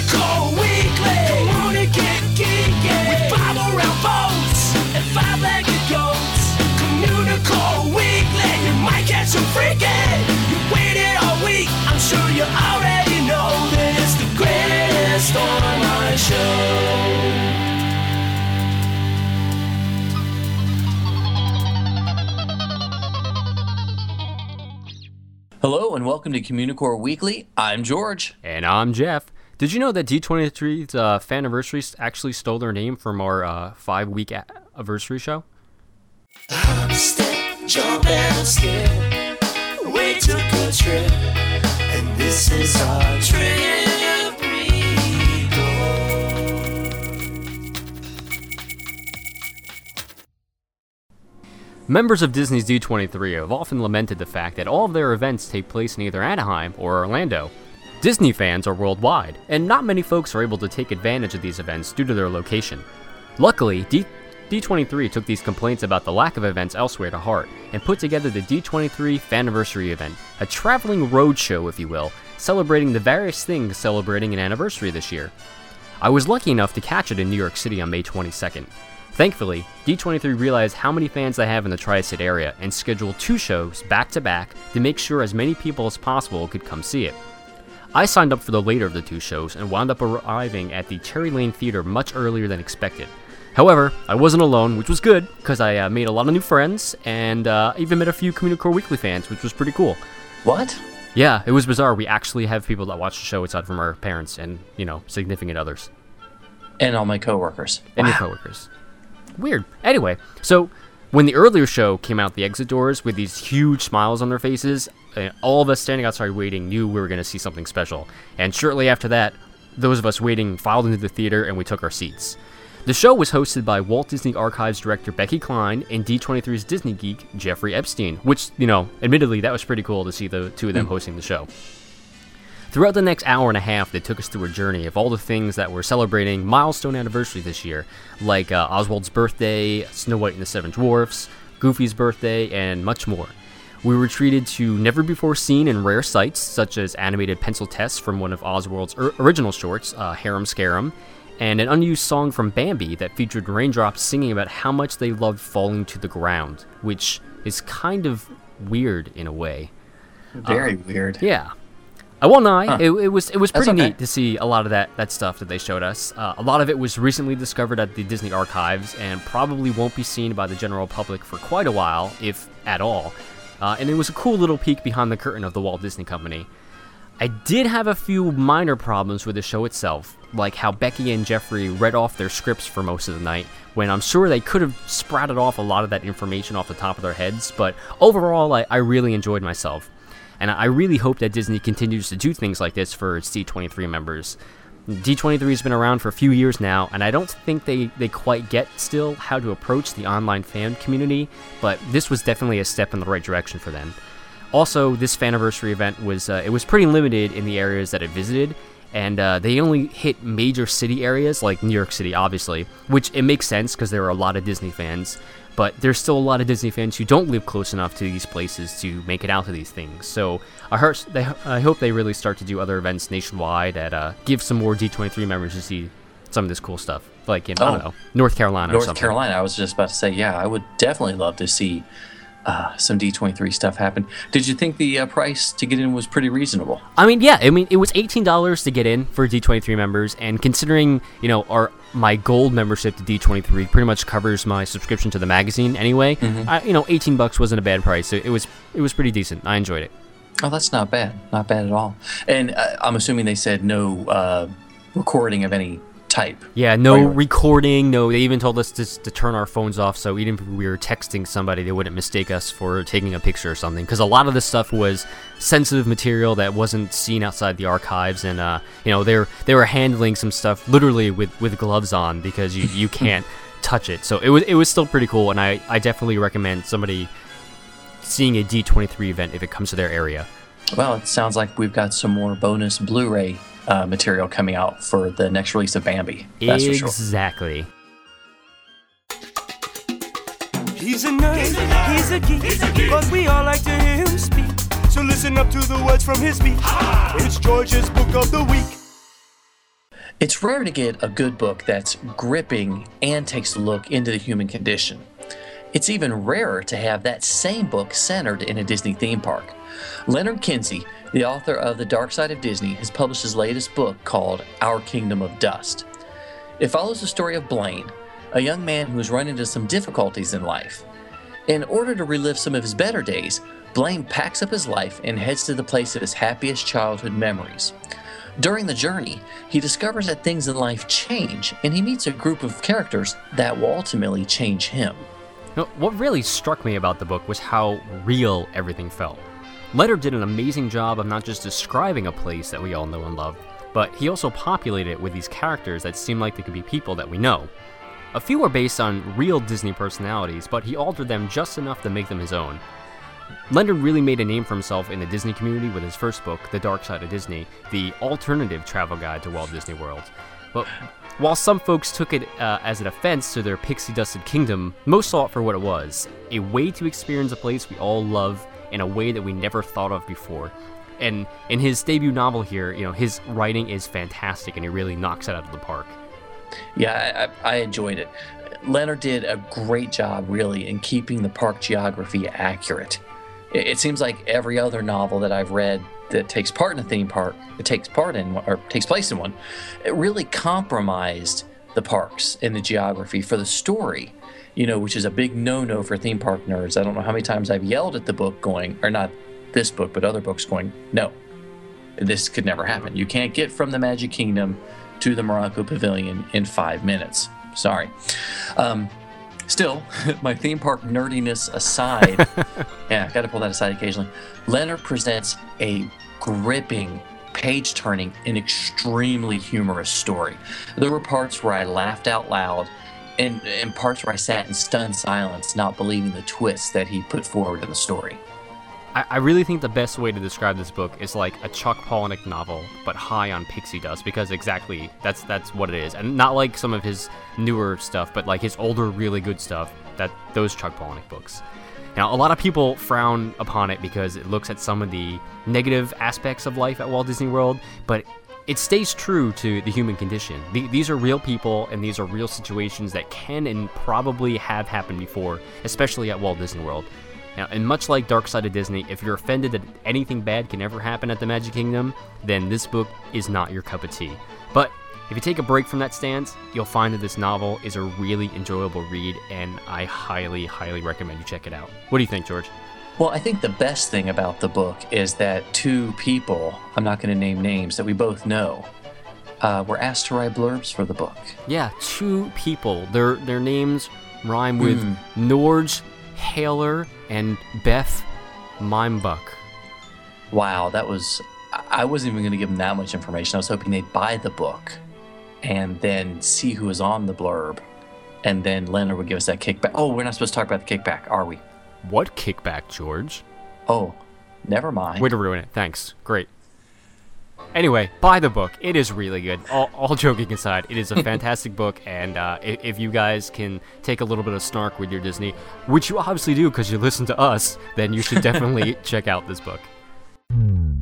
Communicore Weekly. Come on and get geeky. We bob around boats and five-legged goats. Communicore Weekly. You might catch some freaking. You waited all week. I'm sure you already know that it's the greatest online show. Hello and welcome to Communicore Weekly. I'm George. And I'm Jeff. Did you know that D23's uh, Fanniversary actually stole their name from our uh, five week a- anniversary show? Members of Disney's D23 have often lamented the fact that all of their events take place in either Anaheim or Orlando. Disney fans are worldwide, and not many folks are able to take advantage of these events due to their location. Luckily, D- D23 took these complaints about the lack of events elsewhere to heart and put together the D23 Fanniversary event, a traveling roadshow, if you will, celebrating the various things celebrating an anniversary this year. I was lucky enough to catch it in New York City on May 22nd. Thankfully, D23 realized how many fans they have in the Tri State area and scheduled two shows back to back to make sure as many people as possible could come see it. I signed up for the later of the two shows and wound up arriving at the Cherry Lane Theater much earlier than expected. However, I wasn't alone, which was good because I uh, made a lot of new friends and uh, even met a few Communicore Weekly fans, which was pretty cool. What? Yeah, it was bizarre. We actually have people that watch the show aside from our parents and, you know, significant others And all my coworkers. and your coworkers. Weird. Anyway, so when the earlier show came out the exit doors with these huge smiles on their faces, all of us standing outside waiting knew we were going to see something special. And shortly after that, those of us waiting filed into the theater and we took our seats. The show was hosted by Walt Disney Archives director Becky Cline and D23's Disney geek Jeffrey Epstein, which, you know, admittedly, that was pretty cool to see the two of them hmm. hosting the show. Throughout the next hour and a half, they took us through a journey of all the things that were celebrating milestone anniversary this year, like uh, Oswald's birthday, Snow White and the Seven Dwarfs, Goofy's birthday, and much more. We were treated to never before seen and rare sights, such as animated pencil tests from one of Oswald's or- original shorts, uh, Harem Scarem, and an unused song from Bambi that featured raindrops singing about how much they loved falling to the ground, which is kind of weird in a way. Very weird. Yeah. I won't lie. It, it was it was pretty okay. neat to see a lot of that that stuff that they showed us. Uh, a lot of it was recently discovered at the Disney Archives and probably won't be seen by the general public for quite a while, if at all. Uh, and it was a cool little peek behind the curtain of the Walt Disney Company. I did have a few minor problems with the show itself, like how Becky and Jeffrey read off their scripts for most of the night, when I'm sure they could have sprouted off a lot of that information off the top of their heads, but overall, I, I really enjoyed myself. And I really hope that Disney continues to do things like this for its D23 members. D23 has been around for a few years now, and I don't think they, they quite get still how to approach the online fan community, but this was definitely a step in the right direction for them. Also, this Fanniversary event was uh, it was pretty limited in the areas that it visited, and uh, they only hit major city areas like New York City, obviously, which it makes sense because there are a lot of Disney fans. But there's still a lot of Disney fans who don't live close enough to these places to make it out to these things. So I, heard, they, I hope they really start to do other events nationwide that uh, give some more D23 members to see some of this cool stuff, like in I Oh. don't know North Carolina or North. Carolina. I was just about to say, yeah, I would definitely love to see uh, some D23 stuff happened. Did you think the uh, price to get in was pretty reasonable? I mean, yeah, I mean, it was eighteen dollars to get in for D23 members, and considering you know our my gold membership to D23 pretty much covers my subscription to the magazine anyway. I, you know, eighteen bucks wasn't a bad price. It, it was it was pretty decent. I enjoyed it. Oh, that's not bad. Not bad at all. And uh, I'm assuming they said no uh, recording of any type. Yeah, no Right. recording. No, they even told us to, to turn our phones off, so even if we were texting somebody, they wouldn't mistake us for taking a picture or something. Because a lot of this stuff was sensitive material that wasn't seen outside the archives, and uh, you know, they're they were handling some stuff literally with with gloves on because you you can't touch it. So it was it was still pretty cool, and I I definitely recommend somebody seeing a D23 event if it comes to their area. Well, it sounds like we've got some more bonus Blu-ray uh, material coming out for the next release of Bambi. That's for sure. exactly. He's a nerd, he's a, geek, but we all like to hear him speak. So listen up to the words from his speech. It's George's book of the week. It's rare to get a good book that's gripping and takes a look into the human condition. It's even rarer to have that same book centered in a Disney theme park. Leonard Kinsey, the author of The Dark Side of Disney, has published his latest book called Our Kingdom of Dust. It follows the story of Blaine, a young man who has run into some difficulties in life. In order to relive some of his better days, Blaine packs up his life and heads to the place of his happiest childhood memories. During the journey, he discovers that things in life change and he meets a group of characters that will ultimately change him. What really struck me about the book was how real everything felt. Leonard did an amazing job of not just describing a place that we all know and love, but he also populated it with these characters that seem like they could be people that we know. A few are based on real Disney personalities, but he altered them just enough to make them his own. Leonard really made a name for himself in the Disney community with his first book, The Dark Side of Disney, the alternative travel guide to Walt Disney World. But while some folks took it uh, as an offense to their pixie dusted kingdom, most saw it for what it was a way to experience a place we all love in a way that we never thought of before. And in his debut novel here, you know, his writing is fantastic and he really knocks it out of the park. Yeah, I, I enjoyed it. Leonard did a great job, really, in keeping the park geography accurate. It, it seems like every other novel that I've read that takes part in a theme park, it takes part in or takes place in one, it really compromised the parks and the geography for the story. You know, which is a big no-no for theme park nerds. I don't know how many times I've yelled at the book, going, or not this book, but other books, going, no, this could never happen. You can't get from the Magic Kingdom to the Morocco Pavilion in five minutes. Sorry. Um, still, my theme park nerdiness aside, yeah, got to pull that aside occasionally. Leonard presents a gripping, page turning, and extremely humorous story. There were parts where I laughed out loud. And, and parts where I sat in stunned silence, not believing the twists that he put forward in the story. I, I really think the best way to describe this book is like a Chuck Palahniuk novel, but high on pixie dust, because exactly that's that's what it is, and not like some of his newer stuff, but like his older, really good stuff. That those Chuck Palahniuk books. Now, a lot of people frown upon it because it looks at some of the negative aspects of life at Walt Disney World, but it stays true to the human condition. The, these are real people, and these are real situations that can and probably have happened before, especially at Walt Disney World. Now, and much like Dark Side of Disney, if you're offended that anything bad can ever happen at the Magic Kingdom, then this book is not your cup of tea. But if you take a break from that stance, you'll find that this novel is a really enjoyable read, and I highly, highly recommend you check it out. What do you think, George? Well, I think the best thing about the book is that two people, I'm not going to name names, that we both know, uh, were asked to write blurbs for the book. Yeah, two people. Their their names rhyme with Norge Haler and Beth Mimebuck. Wow, that was. I I wasn't even going to give them that much information. I was hoping they'd buy the book and then see who is on the blurb. And then Leonard would give us that kickback. Oh, we're not supposed to talk about the kickback, are we? What kickback, George? Oh, never mind. Way to ruin it. Thanks. Great. Anyway, buy the book. It is really good. All, all joking aside, it is a fantastic book, and uh, if, if you guys can take a little bit of snark with your Disney, which you obviously do because you listen to us, then you should definitely check out this book.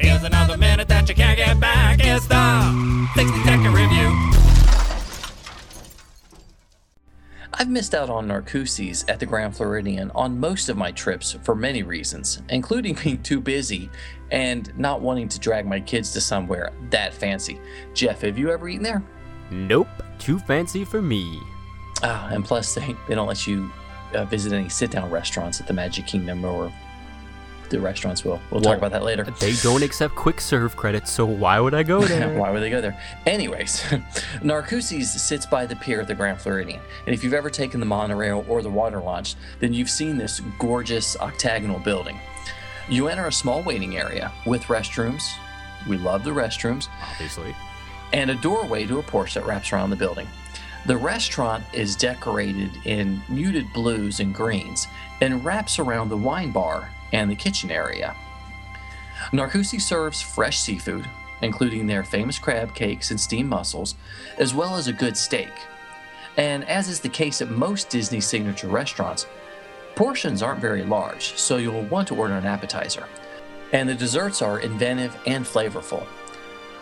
Here's another minute that you can't get back. It's the 60 I've missed out on Narcoossee's at the Grand Floridian on most of my trips for many reasons, including being too busy and not wanting to drag my kids to somewhere that fancy. Jeff, have you ever eaten there? Nope, too fancy for me. Ah, and plus, they, they don't let you uh, visit any sit down restaurants at the Magic Kingdom or the restaurants will. We'll Well, talk about that later. They don't accept quick serve credits, so why would I go there? Why would they go there? Anyways, Narcoossee's sits by the pier at the Grand Floridian. And if you've ever taken the monorail or the water launch, then you've seen this gorgeous octagonal building. You enter a small waiting area with restrooms. We love the restrooms. Obviously. and a doorway to a porch that wraps around the building. The restaurant is decorated in muted blues and greens and wraps around the wine bar and the kitchen area. Narcoossee serves fresh seafood, including their famous crab cakes and steamed mussels, as well as a good steak. And as is the case at most Disney signature restaurants, portions aren't very large, so you'll want to order an appetizer. And the desserts are inventive and flavorful.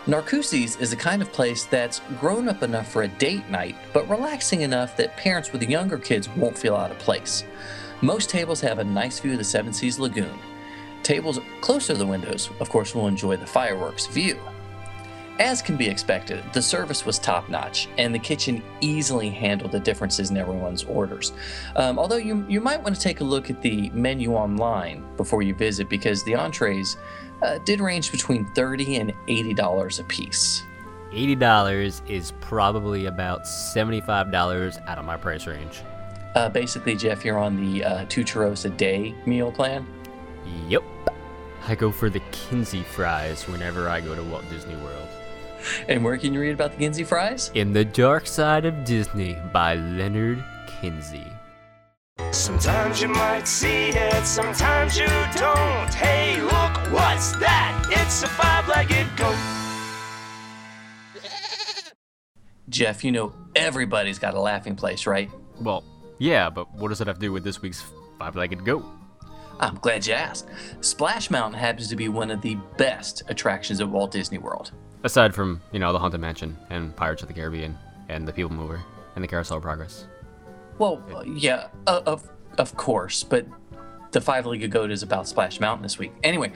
Narcoossee's is a kind of place that's grown up enough for a date night, but relaxing enough that parents with younger kids won't feel out of place. Most tables have a nice view of the Seven Seas Lagoon. Tables closer to the windows, of course, will enjoy the fireworks view. As can be expected, the service was top notch, and the kitchen easily handled the differences in everyone's orders. Um, although you, you might want to take a look at the menu online before you visit because the entrees uh, did range between 30 and $80 a piece. $80 is probably about $75 out of my price range. Uh, basically, Jeff, you're on the uh, two churros a day meal plan. Yep. I go for the Kinsey fries whenever I go to Walt Disney World. And where can you read about the Kinsey fries? In the Dark Side of Disney by Leonard Kinsey. Sometimes you might see it, sometimes you don't. Hey, look, what's that? It's a five legged goat. Jeff, you know everybody's got a laughing place, right? Well, yeah, but what does it have to do with this week's five legged goat? I'm glad you asked. Splash Mountain happens to be one of the best attractions at Walt Disney World. Aside from, you know, the Haunted Mansion and Pirates of the Caribbean and the People Mover and the Carousel of Progress. Well, uh, yeah, uh, of of course, but the five-legged goat is about Splash Mountain this week. Anyway,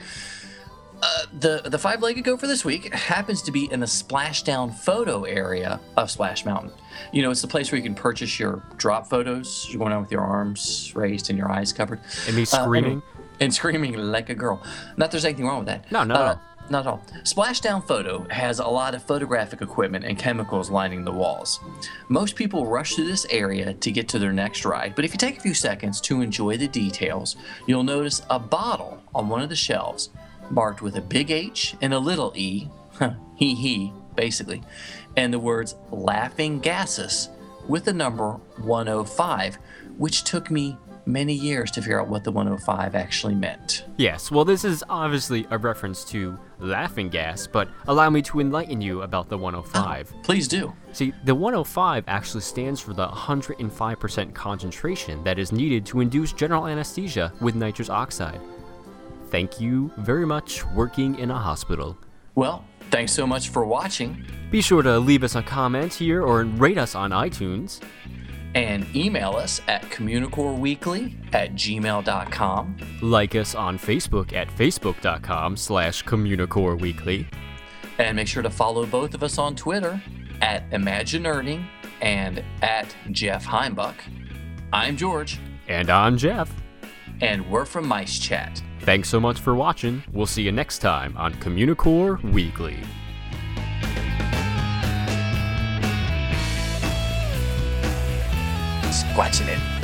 uh, the the five-legged goat for this week happens to be in the splashdown photo area of Splash Mountain. You know, it's the place where you can purchase your drop photos. You're going out with your arms raised and your eyes covered, And me Uh, screaming. anyway, and screaming like a girl. Not there's anything wrong with that. No, no. Uh, all. Not at all. Splashdown Photo has a lot of photographic equipment and chemicals lining the walls. Most people rush through this area to get to their next ride, but if you take a few seconds to enjoy the details, you'll notice a bottle on one of the shelves marked with a big H and a little e, he he, basically, and the words laughing gases with the number 105, which took me many years to figure out what the 105 actually meant. Yes, well, this is obviously a reference to laughing gas, but allow me to enlighten you about the 105. Please do. See, the 105 actually stands for the 105% concentration that is needed to induce general anesthesia with nitrous oxide. Thank you very much, working in a hospital. Well, thanks so much for watching Be sure to leave us a comment here or rate us on iTunes. and email us at communicoreweekly at gmail.com. Like us on Facebook at facebook.com slash communicoreweekly. And make sure to follow both of us on Twitter at Imaginerding and at Jeff Heimbuck. I'm George, And I'm Jeff. and we're from MiceChat. Thanks so much for watching. We'll see you next time on Communicore Weekly. Squatching it.